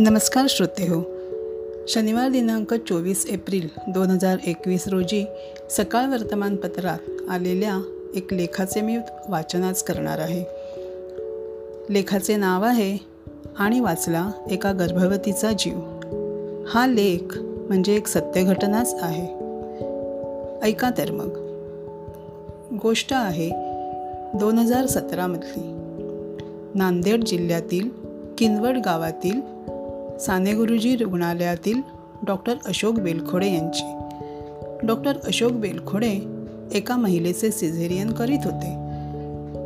नमस्कार श्रोते हो. शनिवार दिनांक चोवीस एप्रिल दोन हजार एकवीस रोजी सकाळ वर्तमानपत्रात आलेल्या एक लेखाचे मी वाचनाच करणार आहे. लेखाचे नाव आहे आणि वाचला एका गर्भवतीचा जीव. हा लेख म्हणजे एक सत्यघटनाच आहे. ऐका तर मग. गोष्ट आहे दोन हजार सतरामधली. नांदेड जिल्ह्यातील किनवड गावातील साने गुरुजी रुग्णालयातील डॉक्टर अशोक बेलखोडे यांची. डॉक्टर अशोक बेलखोडे एका महिलेचे सिझेरियन करीत होते.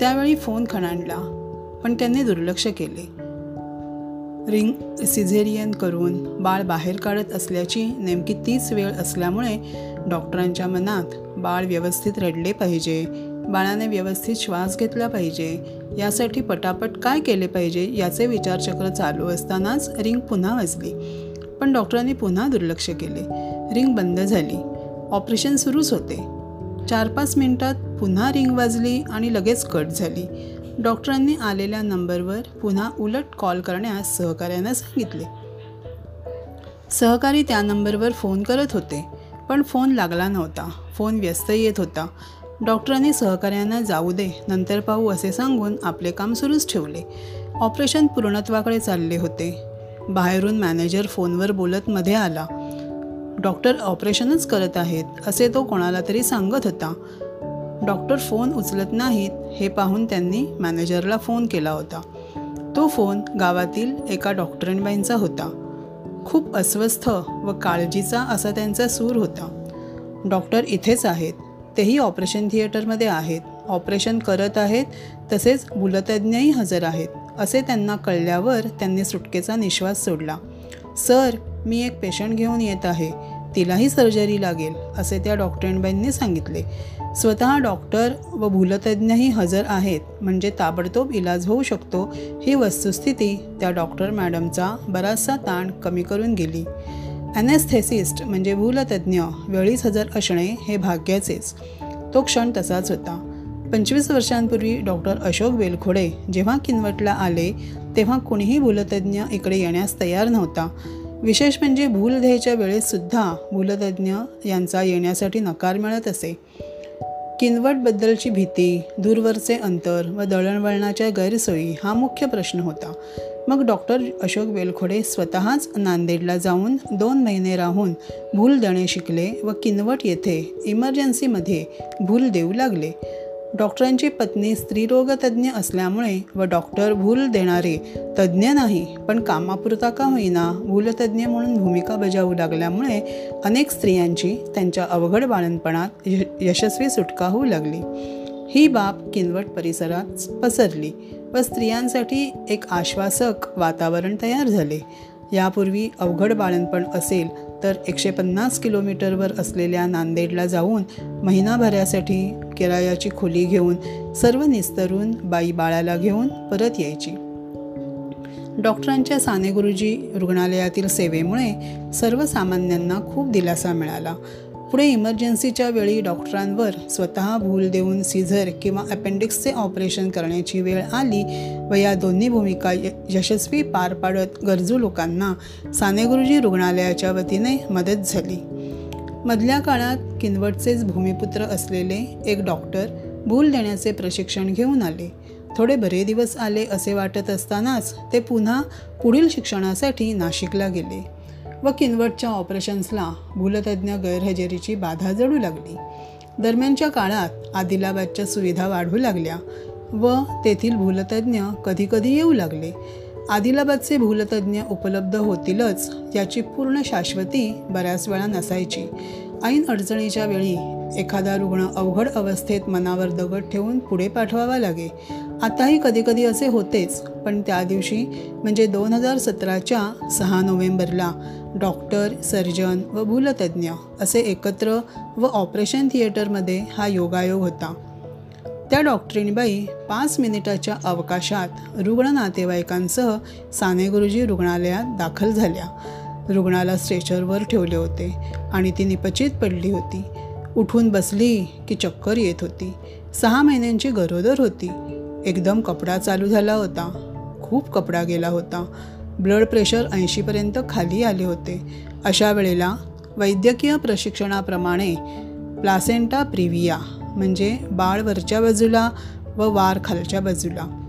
त्यावेळी फोन खणाणला पण त्यांनी दुर्लक्ष केले. रिंग सिझेरियन करून बाळ बाहेर काढत असल्याची नेमकी तीच वेळ असल्यामुळे डॉक्टरांच्या मनात बाळ व्यवस्थित रडले पाहिजे. बाळाने व्यवस्थित श्वास घेतला पाहिजे. यासाठी पटापट काय केले पाहिजे याचे विचारचक्र चालू असतानाच रिंग पुन्हा वाजली. पण डॉक्टरांनी पुन्हा दुर्लक्ष केले. रिंग बंद झाली. ऑपरेशन सुरूच होते. चार पाच मिनिटात पुन्हा रिंग वाजली आणि लगेच कट झाली. डॉक्टरांनी आलेल्या नंबरवर पुन्हा उलट कॉल करण्यास सहकाऱ्यांना सांगितले. सहकारी त्या नंबरवर फोन करत होते पण फोन लागला नव्हता. फोन व्यस्त येत होता. डॉक्टरांनी सहकार्यांना जाऊ दे नंतर पाहू असे सांगून आपले काम सुरूच ठेवले. ऑपरेशन पूर्णत्वाकडे चालले होते. बाहेरून मॅनेजर फोनवर बोलत मध्ये आला डॉक्टर ऑपरेशनच करत आहेत असे तो कोणाला तरी सांगत होता. डॉक्टर फोन उचलत नाहीत हे पाहून त्यांनी मॅनेजरला फोन केला होता. तो फोन गावातील एका डॉक्टरणबाईंचा होता. खूप अस्वस्थ व काळजीचा असा त्यांचा सूर होता. डॉक्टर इथेच आहेत. तेही ऑपरेशन थिएटरमध्ये आहेत. ऑपरेशन करत आहेत तसेच भूलतज्ञही हजर आहेत असे त्यांना कळल्यावर त्यांनी सुटकेचा निश्वास सोडला. सर मी एक पेशंट घेऊन येत आहे तिलाही सर्जरी लागेल असे त्या डॉक्टरांबाईंनी सांगितले. स्वतः डॉक्टर व भूलतज्ञही हजर आहेत म्हणजे ताबडतोब इलाज होऊ शकतो ही वस्तुस्थिती त्या डॉक्टर मॅडमचा बराचसा ताण कमी करून गेली. ॲनेस्थेसिस्ट म्हणजे भूलतज्ज्ञ वेळीच हजर असणे हे भाग्याचेच. तो क्षण तसाच होता. पंचवीस वर्षांपूर्वी डॉक्टर अशोक बेलखोडे जेव्हा किनवटला आले तेव्हा कुणीही भूलतज्ञ इकडे येण्यास तयार नव्हता. विशेष म्हणजे भूल द्यायच्या वेळेससुद्धा भूलतज्ञ यांचा येण्यासाठी नकार मिळत असे. किनवटबद्दलची भीती दूरवरचे अंतर व दळणवळणाच्या गैरसोयी हा मुख्य प्रश्न होता. मग डॉक्टर अशोक वेलखोडे स्वतःच नांदेडला जाऊन दोन महिने राहून भूल देणे शिकले व किनवट येथे इमर्जन्सीमध्ये भूल देऊ लागले. डॉक्टरांची पत्नी स्त्रीरोगतज्ञ असल्यामुळे व डॉक्टर भूल देणारे तज्ज्ञ नाही पण कामापुरता का होईना भूलतज्ञ म्हणून भूमिका बजावू लागल्यामुळे अनेक स्त्रियांची त्यांच्या अवघड बाळणपणात यशस्वी सुटका होऊ लागली. ही बाब किनवट परिसरात पसरली व स्त्रियांसाठी एक आश्वासक वातावरण तयार झाले. यापूर्वी अवघड बाळणपण असेल तर एकशे पन्नास किलोमीटरवर असलेल्या नांदेडला जाऊन महिनाभरासाठी किरायाची खोली घेऊन सर्व निस्तरून बाई बाळाला घेऊन परत यायची. डॉक्टरांच्या सानेगुरुजी रुग्णालयातील सेवेमुळे सर्वसामान्यांना खूप दिलासा मिळाला. पुढे इमर्जन्सीच्या वेळी डॉक्टरांवर स्वतः भूल देऊन सीझर किंवा अपेंडिक्सचे ऑपरेशन करण्याची वेळ आली व या दोन्ही भूमिका यशस्वी पार पाडत गरजू लोकांना सानेगुरुजी रुग्णालयाच्या वतीने मदत झाली. मधल्या काळात किनवटचेच भूमिपुत्र असलेले एक डॉक्टर भूल देण्याचे प्रशिक्षण घेऊन आले. थोडे बरे दिवस आले असे वाटत असतानाच ते पुन्हा पुढील शिक्षणासाठी नाशिकला गेले. व किनवटच्या ऑपरेशन्सला भूलतज्ञ गैरहजेरीची बाधा जडू लागली. दरम्यानच्या काळात आदिलाबादच्या सुविधा वाढू लागल्या व तेथील भूलतज्ञ कधीकधी येऊ लागले. आदिलाबादचे भूलतज्ञ उपलब्ध होतीलच याची पूर्ण शाश्वती बऱ्याच वेळा नसायची. ऐन अडचणीच्या वेळी एखादा रुग्ण अवघड अवस्थेत मनावर दगड ठेवून पुढे पाठवावा लागे. आताही कधीकधी असे होतेच पण त्या दिवशी म्हणजे दोन हजार सतराच्या सहा नोव्हेंबरला डॉक्टर सर्जन व भूलतज्ञ असे एकत्र व ऑपरेशन थिएटरमध्ये हा योगायोग होता. त्या डॉक्टरीणबाई पाच मिनिटाच्या अवकाशात रुग्ण नातेवाईकांसह साने गुरुजी रुग्णालयात दाखल झाल्या. रुग्णाला स्ट्रेचरवर ठेवले होते आणि ती निपचित पडली होती. उठून बसली की चक्कर येत होती. सहा महिन्यांची गरोदर होती. एकदम कपडा चालू झाला होता. खूप कपडा गेला होता. ब्लड प्रेशर ऐंशीपर्यंत खाली आले होते. अशा वेळेला वैद्यकीय प्रशिक्षणाप्रमाणे प्लासेंटा प्रिविया म्हणजे बाळ वरच्या बाजूला व वार खालच्या बाजूला.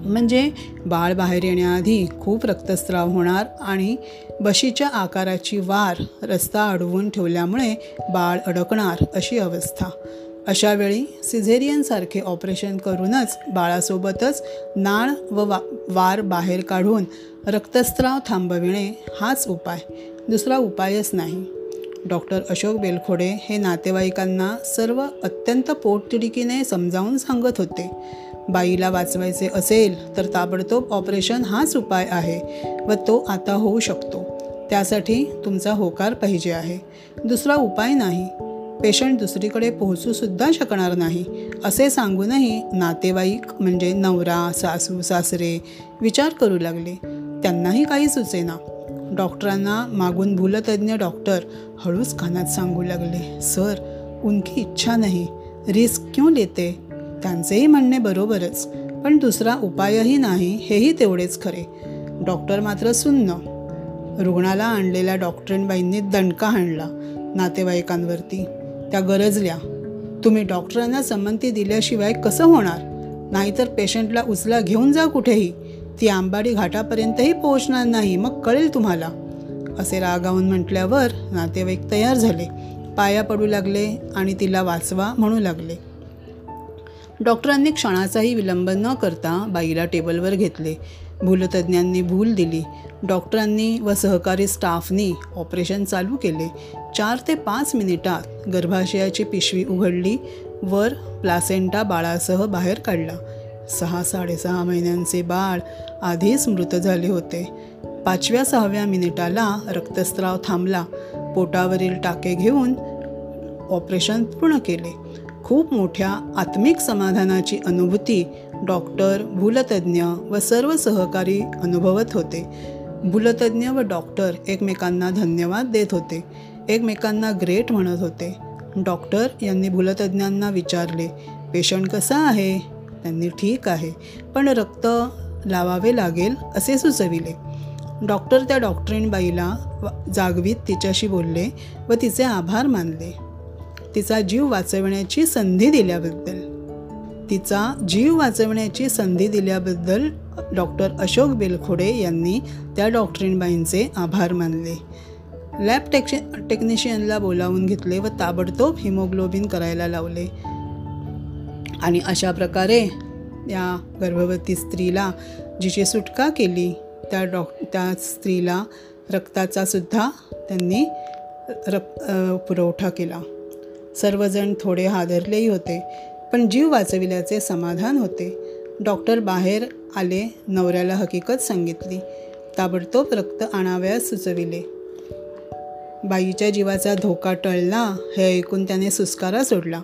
म्हणजे बाळ बाहेर येण्याआधी खूप रक्तस्राव होणार आणि बशीच्या आकाराची वार रस्ता अडवून ठेवल्यामुळे बाळ अडकणार अशी अवस्था. अशावेळी सिझेरियनसारखे ऑपरेशन करूनच बाळासोबतच नाळ व वा वार बाहेर काढून रक्तस्त्राव थांबविणे हाच उपाय. दुसरा उपायच नाही. डॉक्टर अशोक बेलखोडे हे नातेवाईकांना सर्व अत्यंत पोटतिडकीने समजावून सांगत होते. बाईला वाचवायचे असेल तर ताबडतोब ऑपरेशन हाच उपाय आहे व तो आता होऊ शकतो. त्यासाठी तुमचा होकार पाहिजे आहे. दुसरा उपाय नाही. पेशंट दुसरीकडे पोहोचूसुद्धा शकणार नाही. असे सांगूनही नातेवाईक म्हणजे नवरा सासू सासरे विचार करू लागले. त्यांनाही काही सुचेना. डॉक्टरांना मागून भूलतज्ञ डॉक्टर हळूच कानात सांगू लागले सर उनकी इच्छा नाही. रिस्क क्यों लेते? त्यांचेही म्हणणे बरोबरच पण दुसरा उपायही नाही हेही तेवढेच खरे. डॉक्टर मात्र सुन्न. रुग्णाला आणलेल्या डॉक्टरीणबाईंनी दणका हाणला नातेवाईकांवरती. त्या गरजल्या. तुम्ही डॉक्टरांना संमती दिल्याशिवाय कसं होणार? नाहीतर पेशंटला उचला घेऊन जा कुठेही. ती आंबाडी घाटापर्यंतही पोहोचणार नाही मग कळेल तुम्हाला. असे रागावून म्हटल्यावर नातेवाईक तयार झाले. पाया पडू लागले आणि तिला वाचवा म्हणू लागले. डॉक्टरांनी क्षणाचाही विलंब न करता बाईला टेबलवर घेतले. भूलतज्ज्ञांनी भूल दिली. डॉक्टरांनी व सहकारी स्टाफनी ऑपरेशन चालू केले. चार ते पाच मिनिटात गर्भाशयाची पिशवी उघडली वर प्लासेंटा बाळासह बाहेर काढला. सहा साडेसहा महिन्यांचे बाळ आधीच मृत झाले होते. पाचव्या सहाव्या मिनिटाला रक्तस्राव थांबला. पोटावरील टाके घेऊन ऑपरेशन पूर्ण केले. खूप मोठ्या आत्मिक समाधानाची अनुभूती डॉक्टर भूलतज्ज्ञ व सर्व सहकारी अनुभवत होते. भूलतज्ज्ञ व डॉक्टर एकमेकांना धन्यवाद देत होते. एकमेकांना ग्रेट म्हणत होते. डॉक्टर यांनी भूलतज्ञांना विचारले पेशंट कसा आहे? त्यांनी ठीक आहे पण रक्त लावावे लागेल असे सुचविले. डॉक्टर त्या डॉक्टरीणबाईला जागवीत तिच्याशी बोलले व तिचे आभार मानले. तिचा जीव वाचवण्याची संधी दिल्याबद्दल. तिचा जीव वाचवण्याची संधी दिल्याबद्दल डॉक्टर अशोक बेलखोडे यांनी त्या डॉक्टरीणबाईंचे आभार मानले. लॅब टेक्शि टेक्निशियनला बोलावून घेतले व ताबडतोब हिमोग्लोबिन करायला लावले. आणि अशा प्रकारे या गर्भवती स्त्रीला जिची सुटका केली त्या डॉक त्या स्त्रीला रक्ताचा सुद्धा त्यांनी रक् पुरवठा केला. सर्वजण थोडे हादरलेही होते पण जीव वाचविल्याचे समाधान होते. डॉक्टर बाहेर आले नवऱ्याला हकीकत सांगितली. ताबडतोब रक्त आणावयास सुचविले. बाईच्या जीवाचा धोका टळला हे ऐकून त्याने सुस्कारा सोडला.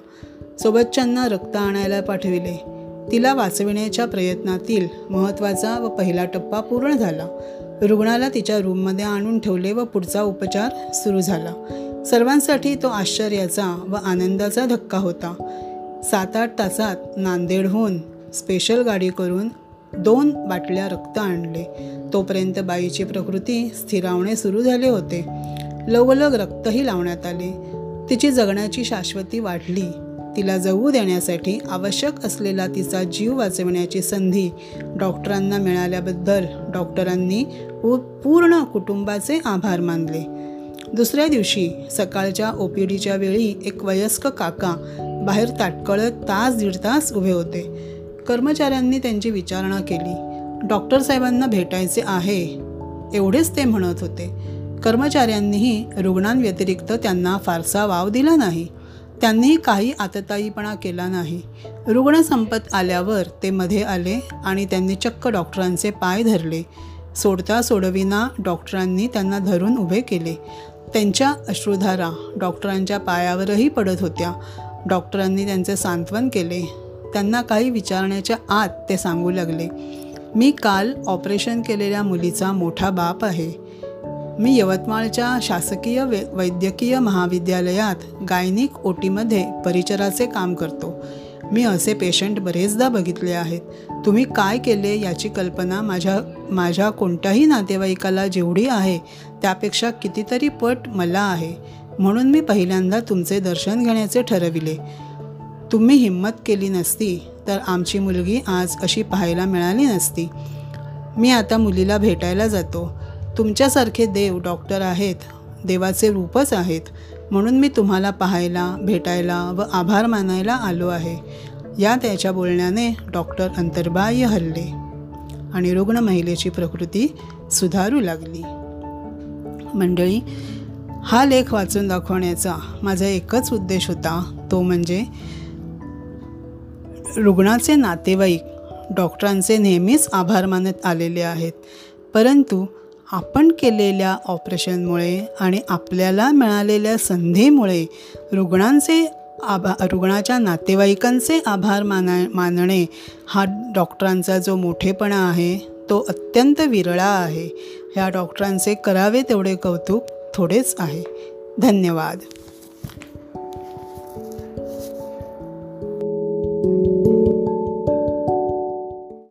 सोबतच्यांना रक्त आणायला पाठविले. तिला वाचविण्याच्या प्रयत्नातील महत्त्वाचा व पहिला टप्पा पूर्ण झाला. रुग्णाला तिच्या रूममध्ये आणून ठेवले व पुढचा उपचार सुरू झाला. सर्वांसाठी तो आश्चर्याचा व आनंदाचा धक्का होता. सात आठ तासात नांदेडहून स्पेशल गाडी करून दोन बाटल्या रक्त आणले. तोपर्यंत बाईची प्रकृती स्थिरावणे सुरू झाले होते. लवलग रक्तही लावण्यात आले. तिची जगण्याची शाश्वती वाढली. तिला जगू देण्यासाठी आवश्यक असलेला तिचा जीव वाचवण्याची संधी डॉक्टरांना मिळाल्याबद्दल डॉक्टरांनी पूर्ण कुटुंबाचे आभार मानले. दुसऱ्या दिवशी सकाळच्या ओ पी डीच्या वेळी एक वयस्क काका बाहेर ताटकळत तास दीड तास उभे होते. कर्मचाऱ्यांनी त्यांची विचारणा केली. डॉक्टर साहेबांना भेटायचे आहे एवढेच ते म्हणत होते. कर्मचाऱ्यांनीही रुग्णांव्यतिरिक्त त्यांना फारसा वाव दिला नाही. त्यांनी काही आततायीपणा केला नाही. रुग्ण संपत आल्यावर ते मध्ये आले आणि त्यांनी चक्क डॉक्टरांचे पाय धरले. सोडता सोडविना डॉक्टरांनी त्यांना धरून उभे केले. त्यांच्या अश्रुधारा डॉक्टरांच्या पायावरही पडत होत्या. डॉक्टरांनी त्यांचे सांत्वन केले. त्यांना काही विचारण्याच्या आत ते सांगू लागले. मी काल ऑपरेशन केलेल्या मुलीचा मोठा बाप आहे. मी यवतमाळच्या शासकीय वे वैद्यकीय महाविद्यालयात गायनिक ओटीमध्ये परिचराचे काम करतो. मी असे पेशंट बरेचदा बघितले आहेत. तुम्ही काय केले याची कल्पना माझ्या माझ्या कोणत्याही नातेवाईकाला जेवढी आहे त्यापेक्षा कितीतरी पट मला आहे. म्हणून मी पहिल्यांदा तुमचे दर्शन घेण्याचे ठरविले. तुम्ही हिंमत केली नसती तर आमची मुलगी आज अशी पाहायला मिळाली नसती. मी आता मुलीला भेटायला जातो. तुमच्यासारखे देव डॉक्टर आहेत देवाचे रूपच आहेत म्हणून मी तुम्हाला पाहायला भेटायला व आभार मानायला आलो आहे. या त्याच्या बोलण्याने डॉक्टर अंतर्बाह्य हल्ले आणि रुग्ण महिलेची प्रकृती सुधारू लागली. मंडळी हा लेख वाचून दाखवण्याचा माझा एकच उद्देश होता तो म्हणजे रुग्णाचे नातेवाईक डॉक्टरांचे नेहमीच आभार मानत आलेले आहेत. परंतु आपण केलेल्या ऑपरेशनमुळे आणि आपल्याला मिळालेल्या संधीमुळे रुग्णांचे आभा रुग्णाच्या नातेवाईकांचे आभार माना मानणे हा डॉक्टरांचा जो मोठेपणा आहे तो अत्यंत विरळा आहे. ह्या डॉक्टरांचे करावे तेवढे कौतुक थोडेच आहे. धन्यवाद.